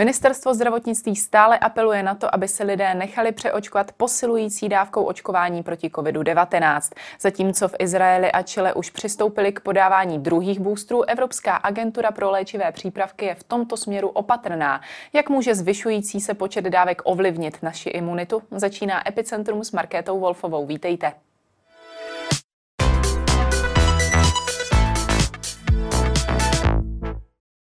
Ministerstvo zdravotnictví stále apeluje na to, aby se lidé nechali přeočkovat posilující dávkou očkování proti COVID-19. Zatímco v Izraeli a Chile už přistoupili k podávání druhých boostrů, Evropská agentura pro léčivé přípravky je v tomto směru opatrná. Jak může zvyšující se počet dávek ovlivnit naši imunitu? Začíná Epicentrum s Markétou Wolfovou. Vítejte.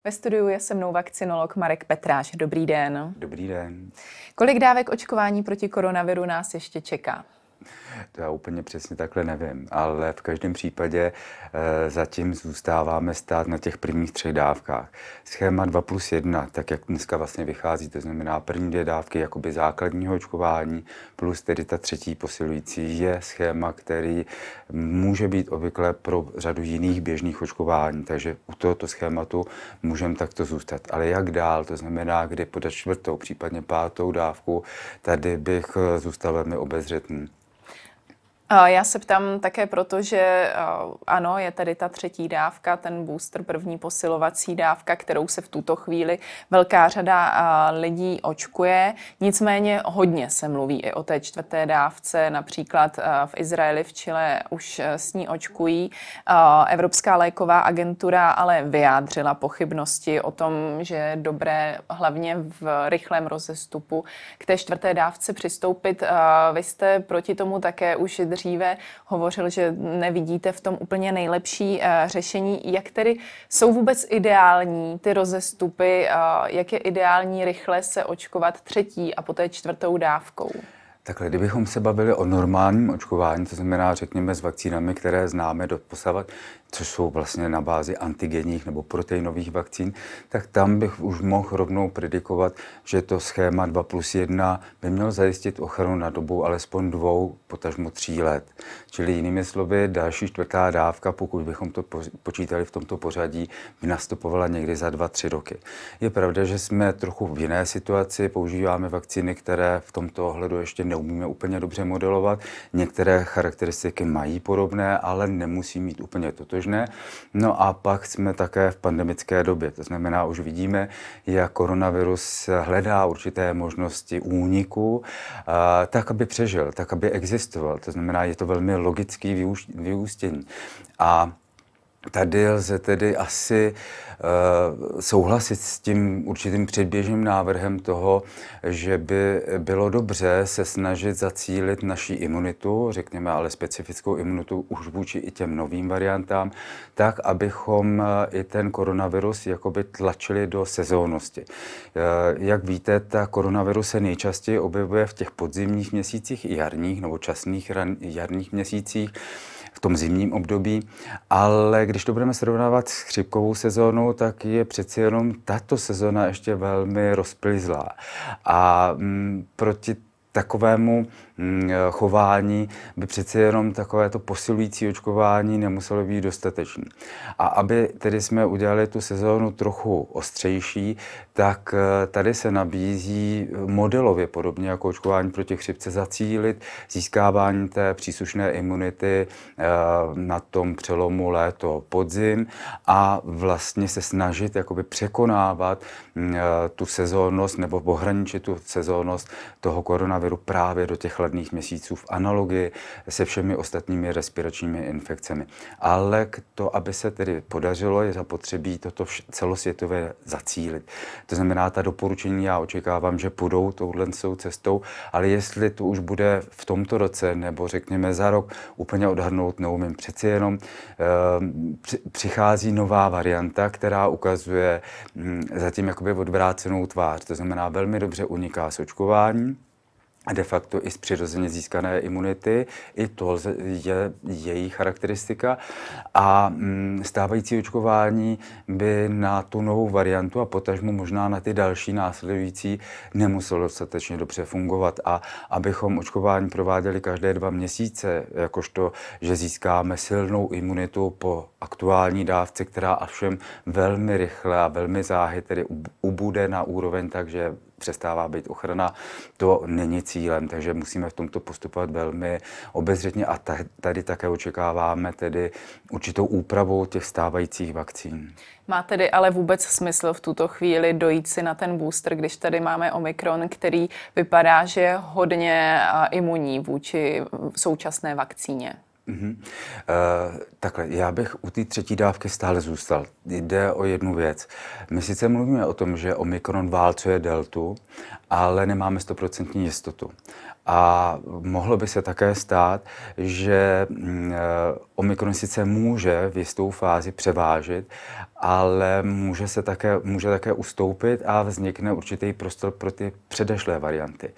Ve studiu je se mnou vakcinolog Marek Petráš. Dobrý den. Dobrý den. Kolik dávek očkování proti koronaviru nás ještě čeká? To já úplně přesně takhle nevím, ale v každém případě e, zatím zůstáváme stát na těch prvních třech dávkách. Schéma 2 plus 1, tak jak dneska vlastně vychází, to znamená první dvě dávky jakoby základního očkování plus tedy ta třetí posilující je schéma, který může být obvykle pro řadu jiných běžných očkování, takže u tohoto schématu můžeme takto zůstat. Ale jak dál, to znamená, kdy podat čtvrtou, případně pátou dávku, tady bych eh, zůstal velmi obezřetný. Já se ptám také proto, že ano, je tady ta třetí dávka, ten booster, první posilovací dávka, kterou se v tuto chvíli velká řada lidí očkuje. Nicméně hodně se mluví i o té čtvrté dávce, například v Izraeli, v Chile už s ní očkují. Evropská léková agentura ale vyjádřila pochybnosti o tom, že je dobré hlavně v rychlém rozestupu k té čtvrté dávce přistoupit. Vy jste proti tomu také už dříve hovořil, že nevidíte v tom úplně nejlepší uh, řešení. Jak tedy jsou vůbec ideální ty rozestupy, uh, jak je ideální rychle se očkovat třetí a poté čtvrtou dávkou? Takhle, kdybychom se bavili o normálním očkování, to znamená, řekněme, s vakcínami, které známe do posavat, což jsou vlastně na bázi antigenních nebo proteinových vakcín, tak tam bych už mohl rovnou predikovat, že to schéma 2 plus 1 by mělo zajistit ochranu na dobu alespoň dvou, potažmo tří let. Čili jinými slovy, další čtvrtá dávka, pokud bychom to počítali v tomto pořadí, by nastupovala někdy za dva, tři roky. Je pravda, že jsme trochu v jiné situaci, používáme vakcíny, které v tomto ohledu ještě neumíme úplně dobře modelovat. Některé charakteristiky mají podobné, ale nemusí mít úplně totož možné. No a pak jsme také v pandemické době, to znamená, už vidíme, jak koronavirus hledá určité možnosti úniku, tak, aby přežil, tak, aby existoval. To znamená, je to velmi logický vyústění. A Tady lze tedy asi uh, souhlasit s tím určitým předběžným návrhem toho, že by bylo dobře se snažit zacílit naší imunitu, řekněme ale specifickou imunitu už vůči i těm novým variantám, tak, abychom eh, i ten koronavirus jakoby tlačili do sezónnosti. Uh, jak víte, ta koronavirus se nejčastěji objevuje v těch podzimních měsících i jarních nebo časných jarních měsících tom zimním období, ale když to budeme srovnávat s chřipkovou sezónou, tak je přeci jenom tato sezóna ještě velmi rozplizlá. A m, mm, proti takovému mm, chování by přece jenom takové to posilující očkování nemuselo být dostatečné. A aby tedy jsme udělali tu sezónu trochu ostřejší, tak eh, tady se nabízí modelově podobně jako očkování proti chřipce zacílit získávání té příslušné imunity eh, na tom přelomu léto podzim a vlastně se snažit jakoby překonávat mm, eh, tu sezónnost nebo ohraničit tu sezónnost toho koronaviru koronaviru právě do těch chladných měsíců v analogii se všemi ostatními respiračními infekcemi. Ale k to, aby se tedy podařilo, je zapotřebí toto celosvětově zacílit. To znamená, ta doporučení já očekávám, že půjdou touhle cestou, ale jestli to už bude v tomto roce nebo řekněme za rok, úplně odhadnout neumím. Přeci jenom e, přichází nová varianta, která ukazuje hm, zatím jakoby odvrácenou tvář. To znamená, velmi dobře uniká s očkováním, de facto i z přirozeně získané imunity. I to je její charakteristika. A mm, stávající očkování by na tu novou variantu a potažmu možná na ty další následující nemuselo dostatečně dobře fungovat. A abychom očkování prováděli každé dva měsíce, jakožto, že získáme silnou imunitu po aktuální dávce, která všem velmi rychle a velmi záhy tedy ubude na úroveň tak, že přestává být ochrana. To není cílem, takže musíme v tomto postupovat velmi obezřetně a tady také očekáváme tedy určitou úpravu těch stávajících vakcín. Má tedy ale vůbec smysl v tuto chvíli dojít si na ten booster, když tady máme Omikron, který vypadá, že je hodně imunní vůči současné vakcíně? Mm-hmm. Uh, takhle, já bych u té třetí dávky stále zůstal. Jde o jednu věc. My sice mluvíme o tom, že Omikron válcuje deltu, ale nemáme stoprocentní jistotu. A mohlo by se také stát, že mm, eh, Omikron sice může v jistou fázi převážit, ale může se také, může také ustoupit a vznikne určitý prostor pro ty předešlé varianty.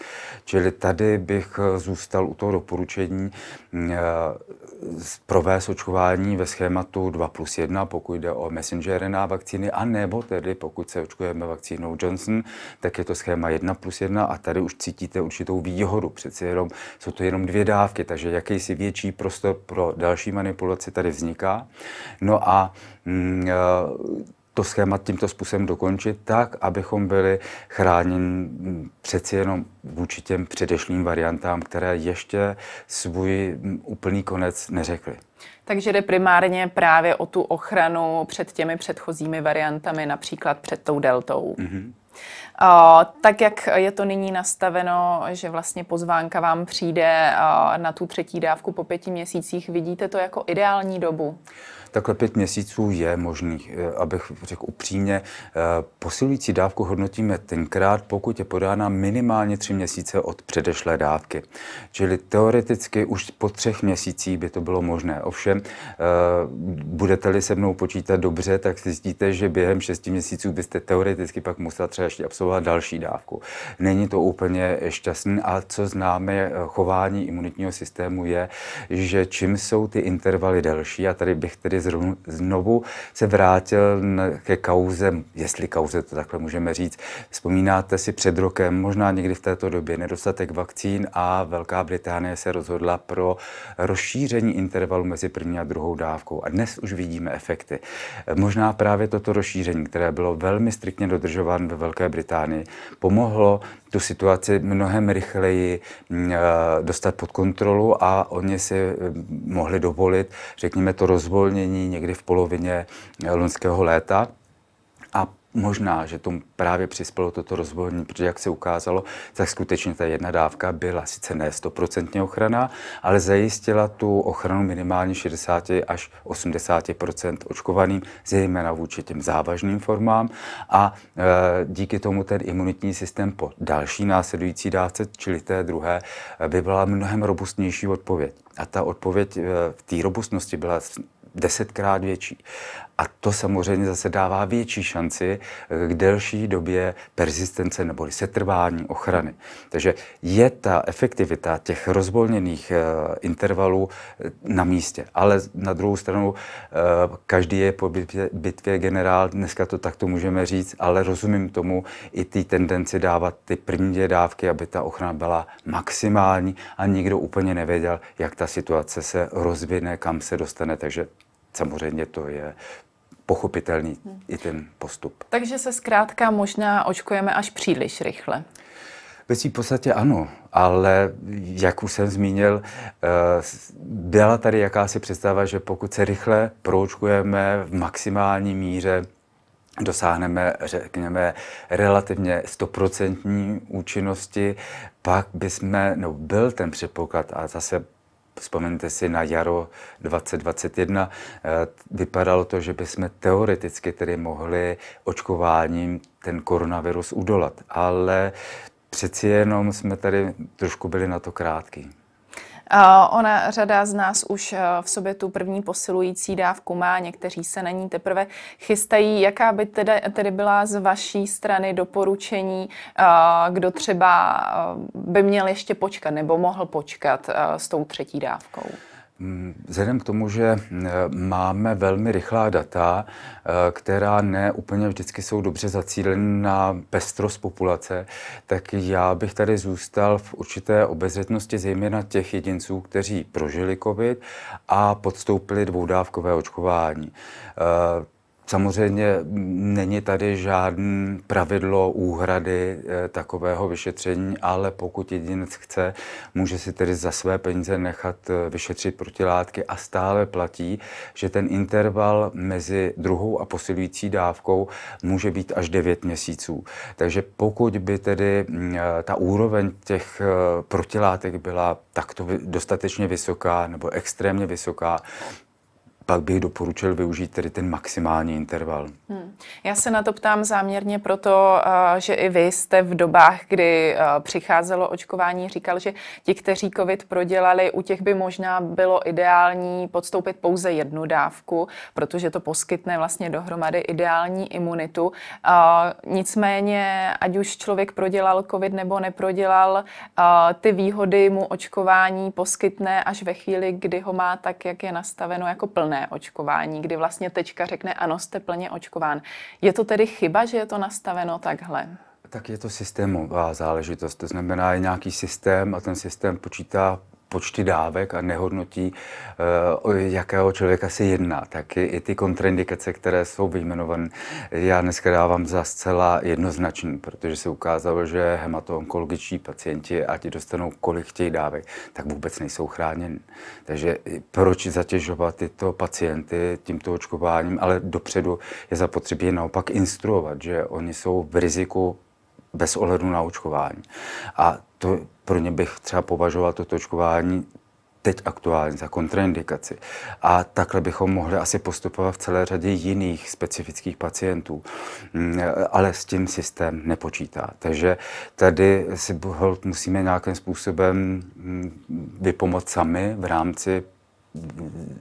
Čili tady bych zůstal u toho doporučení mm, eh, provést očkování ve schématu 2 plus 1, pokud jde o messenger RNA vakcíny, a nebo tedy pokud se očkujeme vakcínou Johnson, tak je to schéma 1 plus 1 a tady už cítíte určitou výhodu. Přeci jenom, jsou to jenom dvě dávky, takže jakýsi větší prostor pro další manipulaci tady vzniká. No a mm, eh, to schéma tímto způsobem dokončit tak, abychom byli chráněni přeci jenom vůči těm předešlým variantám, které ještě svůj úplný konec neřekly. Takže jde primárně právě o tu ochranu před těmi předchozími variantami, například před tou deltou. Mm-hmm. Tak, jak je to nyní nastaveno, že vlastně pozvánka vám přijde na tu třetí dávku po pěti měsících, vidíte to jako ideální dobu? Takhle pět měsíců je možný, eh, abych řekl upřímně. Eh, posilující dávku hodnotíme tenkrát, pokud je podána minimálně tři měsíce od předešlé dávky. Čili teoreticky už po třech měsících by to bylo možné. Ovšem, eh, budete-li se mnou počítat dobře, tak zjistíte, že během šesti měsíců byste teoreticky pak musel třeba ještě absolvovat další dávku. Není to úplně šťastný a co známe chování imunitního systému je, že čím jsou ty intervaly delší, a tady bych tedy znovu se vrátil ke kauze, jestli kauze to takhle můžeme říct. Vzpomínáte si před rokem, možná někdy v této době, nedostatek vakcín a Velká Británie se rozhodla pro rozšíření intervalu mezi první a druhou dávkou. A dnes už vidíme efekty. Možná právě toto rozšíření, které bylo velmi striktně dodržováno ve Velké Británii, pomohlo tu situaci mnohem rychleji mm, eh, dostat pod kontrolu a oni si eh, mohli dovolit, řekněme, to rozvolnění někdy v polovině eh, loňského léta. A Možná, že tomu právě přispělo toto rozvolnění, protože jak se ukázalo, tak skutečně ta jedna dávka byla sice ne 100% ochrana, ale zajistila tu ochranu minimálně 60 až 80% očkovaným, zejména vůči těm závažným formám. A e, díky tomu ten imunitní systém po další následující dávce, čili té druhé, by byla mnohem robustnější odpověď. A ta odpověď v té robustnosti byla desetkrát větší. A to samozřejmě zase dává větší šanci k delší době persistence nebo setrvání ochrany. Takže je ta efektivita těch rozvolněných eh, intervalů eh, na místě. Ale na druhou stranu eh, každý je po bitvě, bitvě generál, dneska to takto můžeme říct, ale rozumím tomu i ty tendenci dávat ty první dávky, aby ta ochrana byla maximální a nikdo úplně nevěděl, jak ta situace se rozvine, kam se dostane. Takže samozřejmě to je pochopitelný hmm. i ten postup. Takže se zkrátka možná očkujeme až příliš rychle. Ve v podstatě ano, ale jak už jsem zmínil, eh, byla tady jakási představa, že pokud se rychle proočkujeme v maximální míře, dosáhneme, řekněme, relativně stoprocentní účinnosti, pak bychom, no byl ten předpoklad a zase Vzpomeňte si na jaro 2021. Eh, vypadalo to, že bychom teoreticky tedy mohli očkováním ten koronavirus udolat, ale přeci jenom jsme tady trošku byli na to krátký. Ona, řada z nás už eh, v sobě tu první posilující dávku má, někteří se na ní teprve chystají. Jaká by tedy, tedy byla z vaší strany doporučení, eh, kdo třeba eh, by měl ještě počkat nebo mohl počkat s tou třetí dávkou? Mm, vzhledem k tomu, že mm, máme velmi rychlá data, eh, která ne úplně vždycky jsou dobře zacíleny na pestrost populace, tak já bych tady zůstal v určité obezřetnosti zejména těch jedinců, kteří prožili COVID a podstoupili dvoudávkové očkování. Samozřejmě není tady žádné pravidlo úhrady eh, takového vyšetření, ale pokud jedinec chce, může si tedy za své peníze nechat eh, vyšetřit protilátky a stále platí, že ten interval mezi druhou a posilující dávkou může být až 9 měsíců. Takže pokud by tedy mm, eh, ta úroveň těch protilátek byla takto dostatečně vysoká nebo extrémně vysoká, pak bych doporučil využít tedy ten maximální interval. Hmm. Já se na to ptám záměrně proto, eh, že i vy jste v dobách, kdy eh, přicházelo očkování, říkal, že ti, kteří COVID prodělali, u těch by možná bylo ideální podstoupit pouze jednu dávku, protože to poskytne vlastně dohromady ideální imunitu. Nicméně, ať už člověk prodělal COVID nebo neprodělal, ty výhody mu očkování poskytne až ve chvíli, kdy ho má tak, jak je nastaveno jako plné plné očkování, kdy vlastně tečka řekne ano, jste plně očkován. Je to tedy chyba, že je to nastaveno takhle? Tak je to systémová záležitost, to znamená, je nějaký systém a ten systém počítá počty dávek a nehodnotí, eh, o jakého člověka se jedná, tak i ty kontraindikace, které jsou vyjmenované, já dneska dávám za zcela jednoznačný, protože se ukázalo, že hematoonkologičtí pacienti, ať dostanou kolik chtějí dávek, tak vůbec nejsou chráněni. Takže proč zatěžovat tyto pacienty tímto očkováním, ale dopředu je zapotřebí naopak instruovat, že oni jsou v riziku bez ohledu na očkování. A to pro ně bych třeba považoval to očkování teď aktuálně za kontraindikaci. A takhle bychom mohli asi postupovat v celé řadě jiných specifických pacientů, mm, ale s tím systém nepočítá. Takže tady si musíme nějakým způsobem mm, vypomoct sami v rámci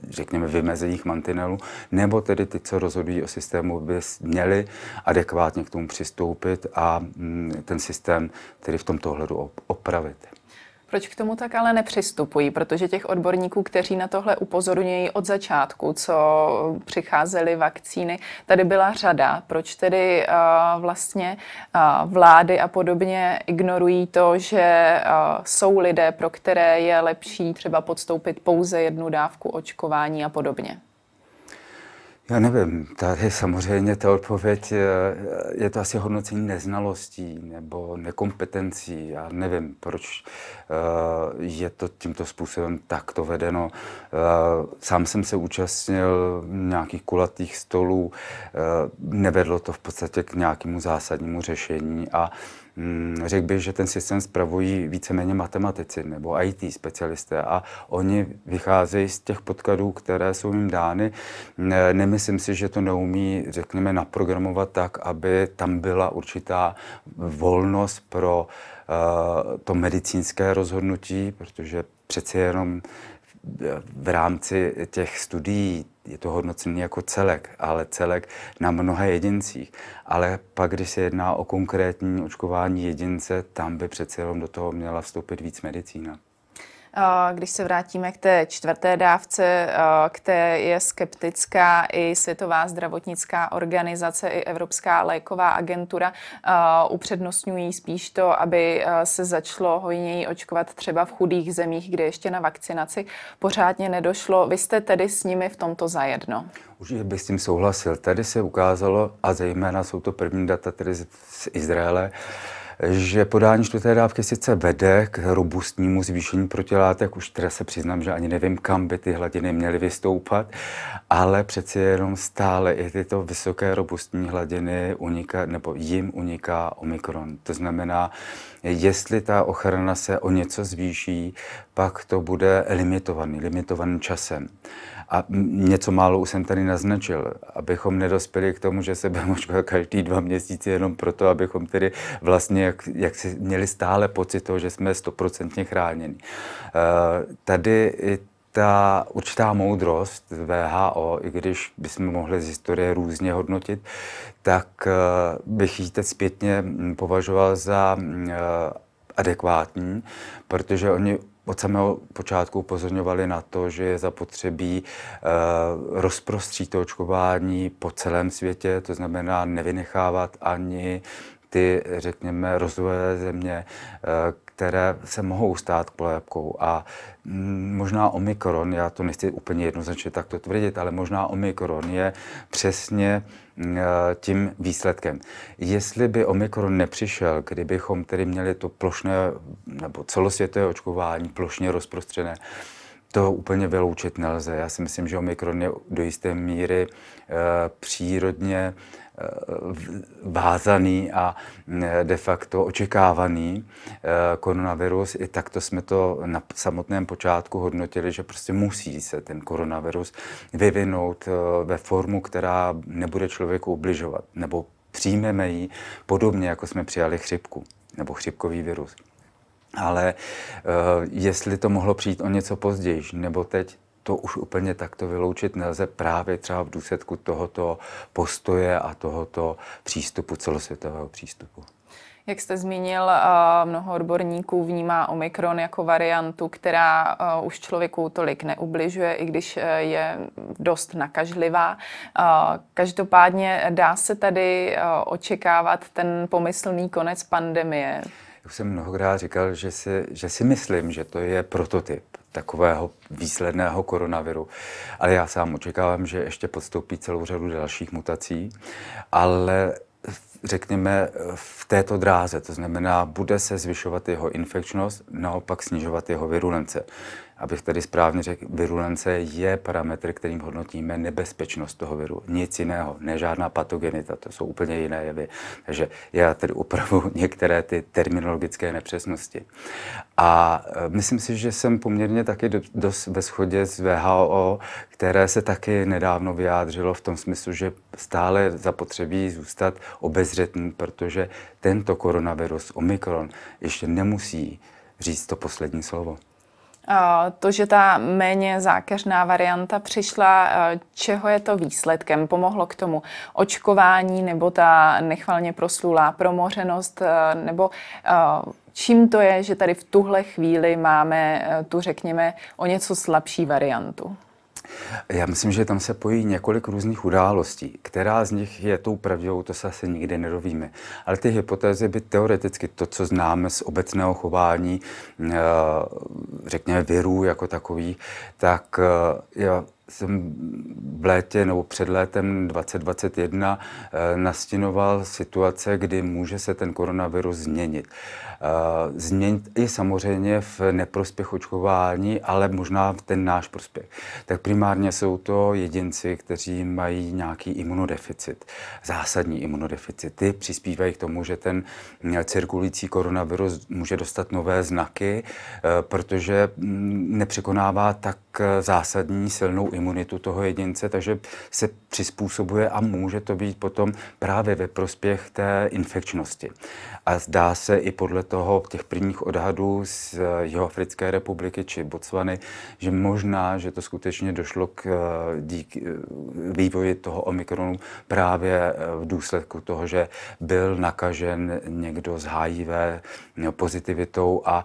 řekněme, vymezených mantinelů, nebo tedy ty, co rozhodují o systému, by měli adekvátně k tomu přistoupit a mm, ten systém tedy v tomto ohledu opravit. Proč k tomu tak ale nepřistupují? Protože těch odborníků, kteří na tohle upozorňují od začátku, co přicházely vakcíny, tady byla řada. Proč tedy uh, vlastně uh, vlády a podobně ignorují to, že uh, jsou lidé, pro které je lepší třeba podstoupit pouze jednu dávku očkování a podobně? Já nevím, tady samozřejmě ta odpověď je, je to asi hodnocení neznalostí nebo nekompetencí. Já nevím, proč eh, je to tímto způsobem takto vedeno. Eh, sám jsem se účastnil nějakých kulatých stolů, eh, nevedlo to v podstatě k nějakému zásadnímu řešení a řekl bych, že ten systém spravují víceméně matematici nebo IT specialisté a oni vycházejí z těch podkladů, které jsou jim dány. Nemyslím si, že to neumí, řekněme, naprogramovat tak, aby tam byla určitá volnost pro uh, to medicínské rozhodnutí, protože přeci jenom v rámci těch studií je to hodnocený jako celek, ale celek na mnoha jedincích. Ale pak, když se jedná o konkrétní očkování jedince, tam by přece jenom do toho měla vstoupit víc medicína. Když se vrátíme k té čtvrté dávce, které je skeptická i Světová zdravotnická organizace, i Evropská léková agentura, upřednostňují spíš to, aby se začalo hojněji očkovat třeba v chudých zemích, kde ještě na vakcinaci pořádně nedošlo. Vy jste tedy s nimi v tomto zajedno? Už bych s tím souhlasil. Tady se ukázalo, a zejména jsou to první data tedy z Izraele, že podání čtvrté dávky sice vede k robustnímu zvýšení protilátek, už teda se přiznám, že ani nevím, kam by ty hladiny měly vystoupat, ale přeci jenom stále i tyto vysoké robustní hladiny uniká, nebo jim uniká omikron. To znamená, jestli ta ochrana se o něco zvýší, pak to bude limitovaný, limitovaný časem. A něco málo už jsem tady naznačil, abychom nedospěli k tomu, že se budeme očkovat každý dva měsíce jenom proto, abychom tedy vlastně jak, jak si měli stále pocit toho, že jsme stoprocentně chráněni. Uh, tady i ta určitá moudrost VHO, i když bychom mohli z historie různě hodnotit, tak uh, bych ji teď zpětně považoval za uh, adekvátní, protože oni od samého počátku upozorňovali na to, že je zapotřebí uh, rozprostřít to očkování po celém světě, to znamená nevynechávat ani ty, řekněme, rozvojové země, uh, které se mohou stát kolébkou. A mm, možná Omikron, já to nechci úplně jednoznačně takto tvrdit, ale možná Omikron je přesně mm, tím výsledkem. Jestli by Omikron nepřišel, kdybychom tedy měli to plošné nebo celosvětové očkování plošně rozprostřené, to úplně vyloučit nelze. Já si myslím, že Omikron je do jisté míry e, přírodně Eh, vázaný a eh, de facto očekávaný eh, koronavirus. I takto jsme to na samotném počátku hodnotili, že prostě musí se ten koronavirus vyvinout ve formu, která nebude člověku ubližovat, nebo přijmeme ji podobně, jako jsme přijali chřipku nebo chřipkový virus. Ale uh, jestli to mohlo přijít o něco později, nebo teď, to už úplně takto vyloučit nelze právě třeba v důsledku tohoto postoje a tohoto přístupu, celosvětového přístupu. Jak jste zmínil, mnoho odborníků vnímá Omikron jako variantu, která už člověku tolik neubližuje, i když e, je dost nakažlivá. Každopádně dá se tady očekávat ten pomyslný konec pandemie. Už jsem mnohokrát říkal, že si, že si myslím, že to je prototyp takového výsledného koronaviru. Ale já sám očekávám, že ještě podstoupí celou řadu dalších mutací, ale řekněme, v této dráze. To znamená, bude se zvyšovat jeho infekčnost, naopak snižovat jeho virulence abych tady správně řekl, virulence je parametr, kterým hodnotíme nebezpečnost toho viru. Nic jiného, ne žádná patogenita, to jsou úplně jiné jevy. Takže já tady opravdu některé ty terminologické nepřesnosti. A e, myslím si, že jsem poměrně taky dost ve shodě s VHO, které se taky nedávno vyjádřilo v tom smyslu, že stále zapotřebí zůstat obezřetný, protože tento koronavirus, Omikron, ještě nemusí říct to poslední slovo. To, že ta méně zákeřná varianta přišla, čeho je to výsledkem? Pomohlo k tomu očkování nebo ta nechvalně proslulá promořenost? Nebo čím to je, že tady v tuhle chvíli máme tu, řekněme, o něco slabší variantu? Já myslím, že tam se pojí několik různých událostí. Která z nich je tou pravdou, to se asi nikdy nedovíme. Ale ty hypotézy by teoreticky to, co známe z obecného chování, eh, řekněme virů jako takový, tak eh, já jsem v létě nebo před létem 2021 eh, nastinoval situace, kdy může se ten koronavirus změnit. Eh, změnit i samozřejmě v neprospěch očkování, ale možná v ten náš prospěch. Tak primárně jsou to jedinci, kteří mají nějaký imunodeficit, zásadní imunodeficit. Ty přispívají k tomu, že ten cirkulující koronavirus může dostat nové znaky, eh, protože mm, nepřekonává tak zásadní silnou imunitu toho jedince, takže se přizpůsobuje a může to být potom právě ve prospěch té infekčnosti. A zdá se i podle toho těch prvních odhadů z Jihoafrické republiky či Botswany, že možná, že to skutečně došlo k dík vývoji toho omikronu právě v důsledku toho, že byl nakažen někdo s HIV pozitivitou a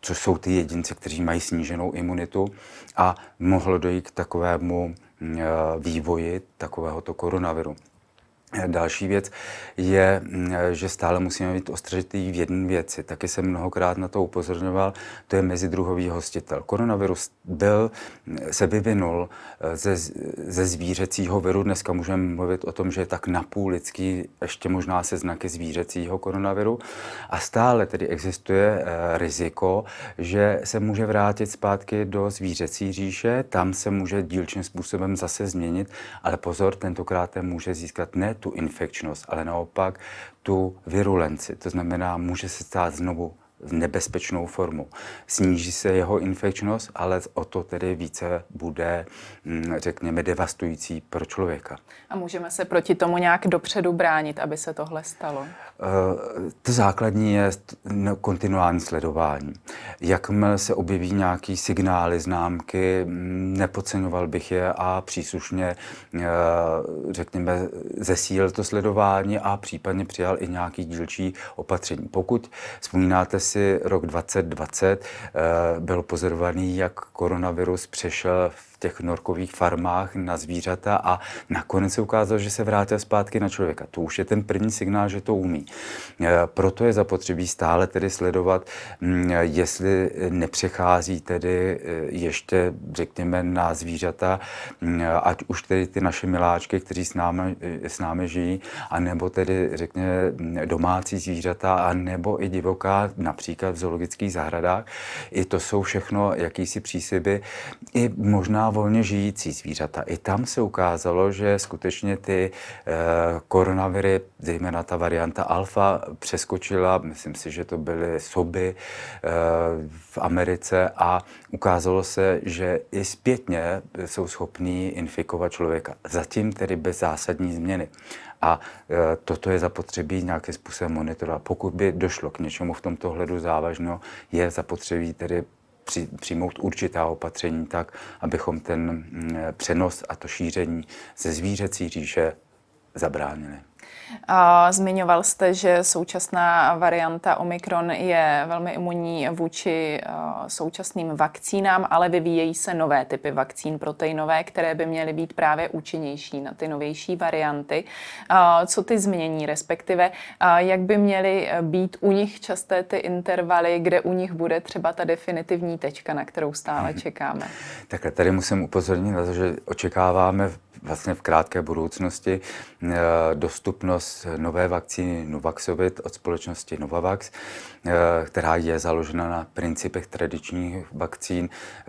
což jsou ty jedinci, kteří mají sníženou imunitu a mohlo dojít k takovému vývoji takovéhoto koronaviru. Další věc je, mm, že stále musíme být ostřetý v jedné věci. Taky jsem mnohokrát na to upozorňoval, to je mezidruhový hostitel. Koronavirus byl, se vyvinul eh, ze, ze zvířecího viru. Dneska můžeme mluvit o tom, že je tak napůl lidský, ještě možná se znaky zvířecího koronaviru. A stále tedy existuje eh, riziko, že se může vrátit zpátky do zvířecí říše, tam se může dílčím způsobem zase změnit, ale pozor, tentokrát může získat ne tu infekčnost, ale naopak tu virulenci. To znamená, může se stát znovu nebezpečnou formu. Sníží se jeho infekčnost, ale o to tedy více bude, mm, řekněme, devastující pro člověka. A můžeme se proti tomu nějak dopředu bránit, aby se tohle stalo? Eh, to základní je kontinuální sledování. Jakmile se objeví nějaký signály, známky, mm, nepodceňoval bych je a příslušně, eh, řekněme, zesílil to sledování a případně přijal i nějaký dílčí opatření. Pokud vzpomínáte si rok 2020, eh, byl pozorovaný, jak koronavirus přešel v těch norkových farmách na zvířata a nakonec se ukázalo, že se vrátil zpátky na člověka. To už je ten první signál, že to umí. Proto je zapotřebí stále tedy sledovat, mm, jestli nepřechází tedy ještě, řekněme, na zvířata, mm, ať už tedy ty naše miláčky, kteří s námi, s námi žijí, anebo tedy, řekněme, domácí zvířata, a nebo i divoká, například v zoologických zahradách. I to jsou všechno jakýsi přísliby, i možná volně žijící zvířata. I tam se ukázalo, že skutečně ty eh, koronaviry, zejména ta varianta alfa, přeskočila, myslím si, že to byly soby eh, v Americe a ukázalo se, že i zpětně jsou schopní infikovat člověka. Zatím tedy bez zásadní změny. A e, toto je zapotřebí nějakým způsobem monitorovat. Pokud by došlo k něčemu v tomto hledu závažného, je zapotřebí tedy přijmout určitá opatření tak, abychom ten přenos a to šíření ze zvířecí říše zabránili. Zmiňoval jste, že současná varianta Omikron je velmi imunní vůči současným vakcínám, ale vyvíjejí se nové typy vakcín proteinové, které by měly být právě účinnější na ty novější varianty. Co ty změní, respektive jak by měly být u nich časté ty intervaly, kde u nich bude třeba ta definitivní tečka, na kterou stále mhm. čekáme? Tak tady musím upozornit na to, že očekáváme vlastně v krátké budoucnosti eh, dostupnost nové vakcíny Nuvaxovid od společnosti Novavax, eh, která je založena na principech tradičních vakcín. Eh,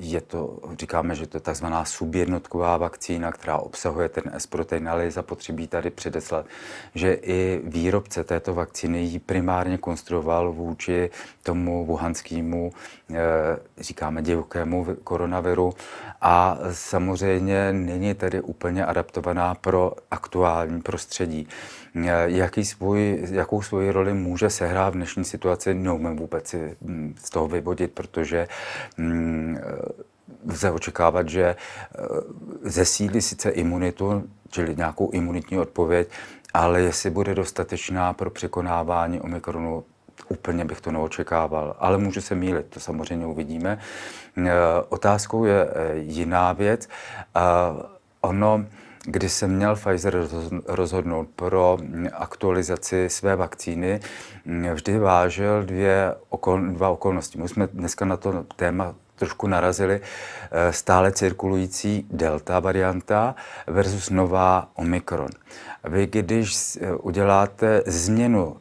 je to, říkáme, že to je takzvaná subjednotková vakcína, která obsahuje ten S-protein, ale je zapotřebí tady předeslat, že i výrobce této vakcíny ji primárně konstruoval vůči tomu wuhanskému, říkáme divokému koronaviru a samozřejmě není tedy úplně adaptovaná pro aktuální prostředí. Jaký svůj, jakou svoji roli může sehrát v dnešní situaci, neumím vůbec si mm, z toho vyvodit, protože mm, lze očekávat, že e, zesílí sice imunitu, čili nějakou imunitní odpověď, ale jestli bude dostatečná pro překonávání omikronu, úplně bych to neočekával, ale můžu se mílit, to samozřejmě uvidíme. E, otázkou je e, jiná věc. Ono, když se měl Pfizer rozhodnout pro aktualizaci své vakcíny, vždy vážil dvě okol, dva okolnosti. My jsme dneska na to téma trošku narazili. E, stále cirkulující delta varianta versus nová omikron. Vy, když uděláte změnu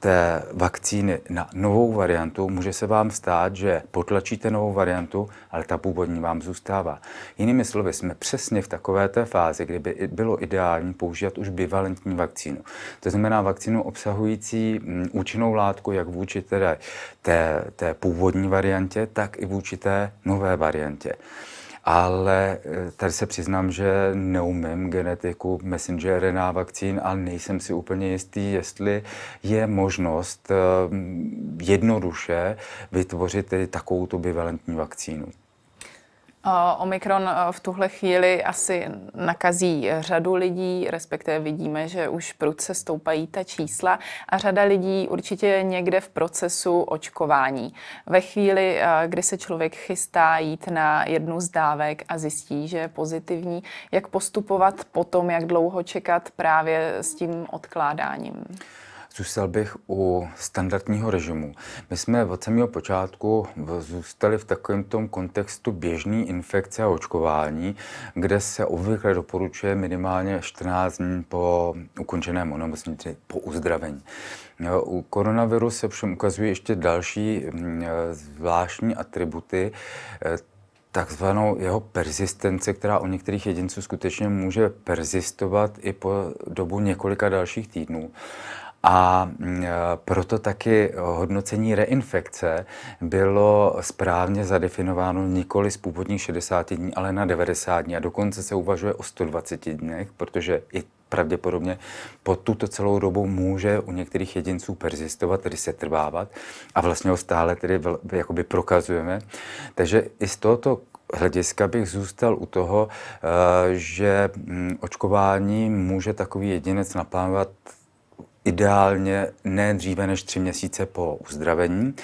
té vakcíny na novou variantu, může se vám stát, že potlačíte novou variantu, ale ta původní vám zůstává. Jinými slovy, jsme přesně v takové té fázi, kdyby bylo ideální používat už bivalentní vakcínu. To znamená vakcínu obsahující mm, účinnou látku jak vůči té, té, té původní variantě, tak i vůči té nové variantě ale eh, tady se přiznám, že neumím genetiku messenger RNA vakcín a nejsem si úplně jistý, jestli je možnost eh, jednoduše vytvořit takovou tu bivalentní vakcínu. Omikron eh, v tuhle chvíli asi nakazí řadu lidí, respektive vidíme, že už prudce stoupají ta čísla a řada lidí určitě někde v procesu očkování. Ve chvíli, eh, kdy se člověk chystá jít na jednu z dávek a zjistí, že je pozitivní, jak postupovat potom, jak dlouho čekat právě s tím odkládáním? Zůstal bych u standardního režimu. My jsme od samého počátku zůstali v takovém tom kontextu běžný infekce a očkování, kde se obvykle doporučuje minimálně 14 dní po ukončeném onemocnění, po uzdravení. U koronaviru se všem ukazují ještě další mm, zvláštní atributy, eh, takzvanou jeho persistenci, která u některých jedinců skutečně může persistovat i po dobu několika dalších týdnů. A mm, proto taky hodnocení reinfekce bylo správně zadefinováno nikoli z původních 60 dní, ale na 90 dní. A dokonce se uvažuje o 120 dnech, protože i pravděpodobně po tuto celou dobu může u některých jedinců persistovat, tedy se trvávat a vlastně ho stále tedy jakoby prokazujeme. Takže i z tohoto hlediska bych zůstal u toho, eh, že mm, očkování může takový jedinec naplánovat ideálně ne dříve než tři měsíce po uzdravení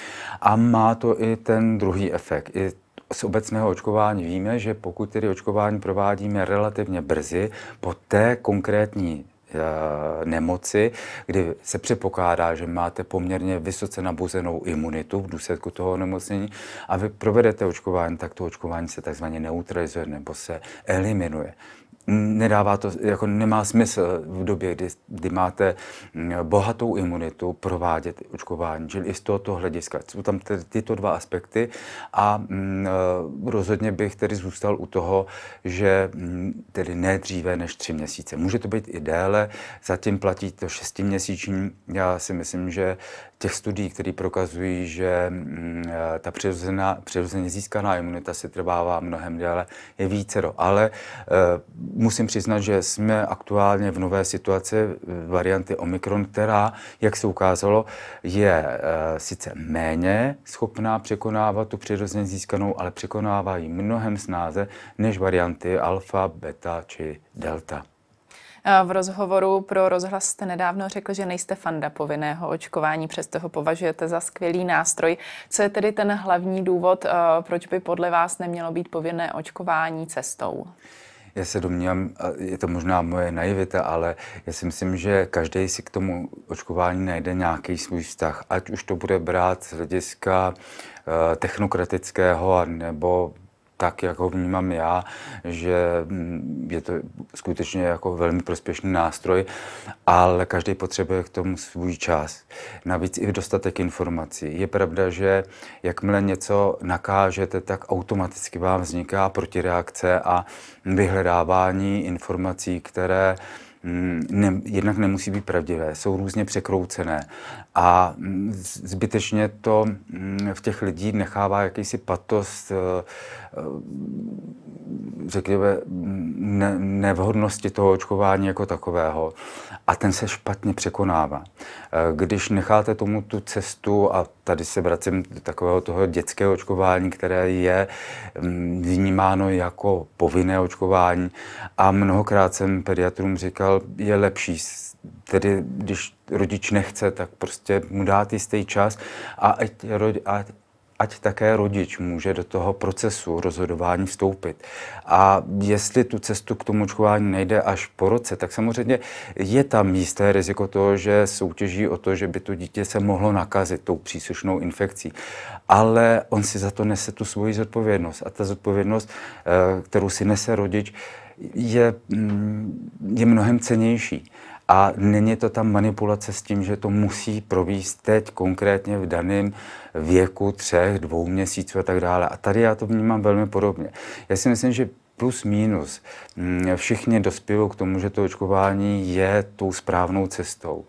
a má to i ten druhý efekt. I z obecného očkování víme, že pokud tedy očkování provádíme relativně brzy po té konkrétní Eh, nemoci, kdy se předpokládá, že máte poměrně vysoce nabuzenou imunitu v důsledku toho nemocnění a vy provedete očkování, tak to očkování se takzvaně neutralizuje nebo se eliminuje nedává to, jako nemá smysl v době, kdy, kdy máte mm, bohatou imunitu provádět očkování. Čili i z tohoto hlediska. Jsou tam tedy tyto dva aspekty a mm, eh, rozhodně bych tedy zůstal u toho, že mm, tedy ne dříve než tři měsíce. Může to být i déle, zatím platí to šestiměsíční. Já si myslím, že těch studií, které prokazují, že mm, eh, ta přirozeně získaná imunita si trvává mnohem déle, je vícero. Ale uh, musím přiznat, že jsme aktuálně v nové situaci varianty Omikron, která, jak se ukázalo, je uh, sice méně schopná překonávat tu přirozeně získanou, ale překonává ji mnohem snáze než varianty alfa, beta či delta. V rozhovoru pro rozhlas jste nedávno řekl, že nejste fanda povinného očkování, přesto ho považujete za skvělý nástroj. Co je tedy ten hlavní důvod, eh, proč by podle vás nemělo být povinné očkování cestou? Já se domnívám, je to možná moje naivita, ale já si myslím, že každý si k tomu očkování najde nějaký svůj vztah, ať už to bude brát z hlediska eh, technokratického nebo tak, jak ho vnímám já, že mm, je to skutečně jako velmi prospěšný nástroj, ale každý potřebuje k tomu svůj čas. Navíc i dostatek informací. Je pravda, že jakmile něco nakážete, tak automaticky vám vzniká protireakce a vyhledávání informací, které Mm, ne, jednak nemusí být pravdivé, jsou různě překroucené a mm, zbytečně to mm, v těch lidí nechává jakýsi patos, eh, eh, řekněme, ne, nevhodnosti toho očkování jako takového a ten se špatně překonává. Eh, když necháte tomu tu cestu, a tady se vracím do takového toho dětského očkování, které je vnímáno jako povinné očkování a mnohokrát jsem pediatrům říkal, je lepší, tedy když rodič nechce, tak prostě mu dát jistý čas a ať, ať, ať také rodič může do toho procesu rozhodování vstoupit. A jestli tu cestu k tomu očkování nejde až po roce, tak samozřejmě je tam jisté riziko toho, že soutěží o to, že by to dítě se mohlo nakazit tou příslušnou infekcí. Ale on si za to nese tu svoji zodpovědnost. A ta zodpovědnost, eh, kterou si nese rodič, je, mm, je mnohem cenější. A není to tam manipulace s tím, že to musí províst teď konkrétně v daném věku třech, dvou měsíců a tak dále. A tady já to vnímám velmi podobně. Já si myslím, že plus minus mm, všichni dospěli k tomu, že to očkování je tou správnou cestou.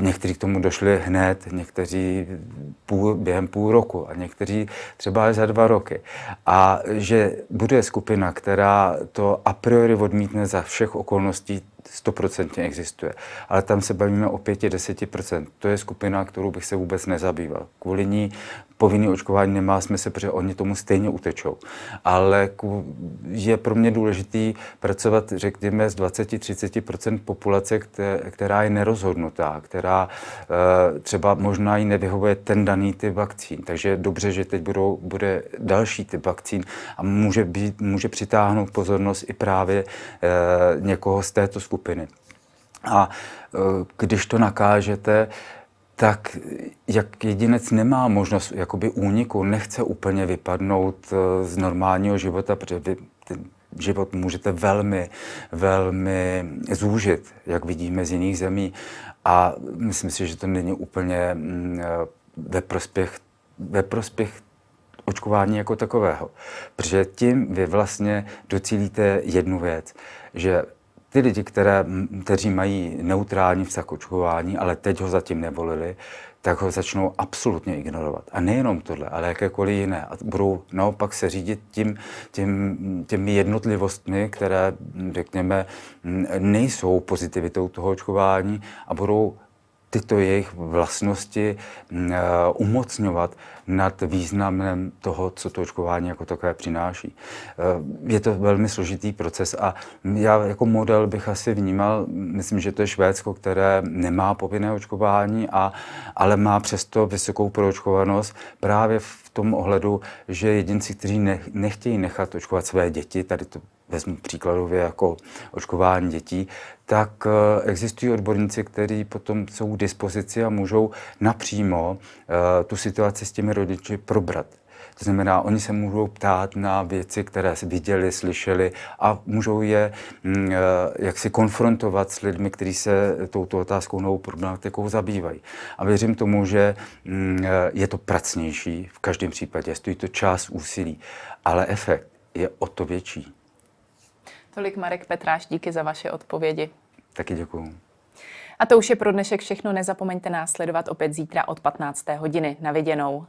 Někteří k tomu došli hned, někteří půl, během půl roku a někteří třeba za dva roky. A že bude skupina, která to a priori odmítne za všech okolností, stoprocentně existuje. Ale tam se bavíme o 5-10%. To je skupina, kterou bych se vůbec nezabýval. Kvůli ní povinný očkování nemá smysl, protože oni tomu stejně utečou. Ale je pro mě důležitý pracovat, řekněme, z 20-30% populace, která je nerozhodnutá, která eh, třeba možná i nevyhovuje ten daný typ vakcín. Takže je dobře, že teď budou, bude další typ vakcín a může, být, může přitáhnout pozornost i právě eh, někoho z této skupiny. A eh, když to nakážete, tak jak jedinec nemá možnost jakoby úniku, nechce úplně vypadnout eh, z normálního života, protože vy ten život můžete velmi, velmi zúžit, jak vidíme z jiných zemí. A myslím si, že to není úplně mm, eh, ve prospěch, ve prospěch očkování jako takového. Protože tím vy vlastně docílíte jednu věc, že ty lidi, které, kteří mají neutrální vztah k očkování, ale teď ho zatím nevolili, tak ho začnou absolutně ignorovat. A nejenom tohle, ale jakékoliv jiné. A budou naopak se řídit tím, tím, těmi jednotlivostmi, které, řekněme, nejsou pozitivitou toho očkování a budou tyto jejich vlastnosti mm, eh, umocňovat nad významem toho, co to očkování jako takové přináší. Eh, je to velmi složitý proces a já jako model bych asi vnímal, myslím, že to je Švédsko, které nemá povinné očkování, a, ale má přesto vysokou proočkovanost právě v tom ohledu, že jedinci, kteří ne, nechtějí nechat očkovat své děti, tady to vezmu příkladově jako očkování dětí, tak eh, existují odborníci, kteří potom jsou k dispozici a můžou napřímo uh, tu situaci s těmi rodiči probrat. To znamená, oni se můžou ptát na věci, které viděli, slyšeli a můžou je mm, eh, jak si konfrontovat s lidmi, kteří se touto otázkou novou problematikou zabývají. A věřím tomu, že mm, je to pracnější v každém případě, stojí to čas, úsilí, ale efekt je o to větší. Tolik Marek Petráš, díky za vaše odpovědi. Taky děkuju. A to už je pro dnešek všechno. Nezapomeňte nás sledovat opět zítra od 15. hodiny. Na viděnou.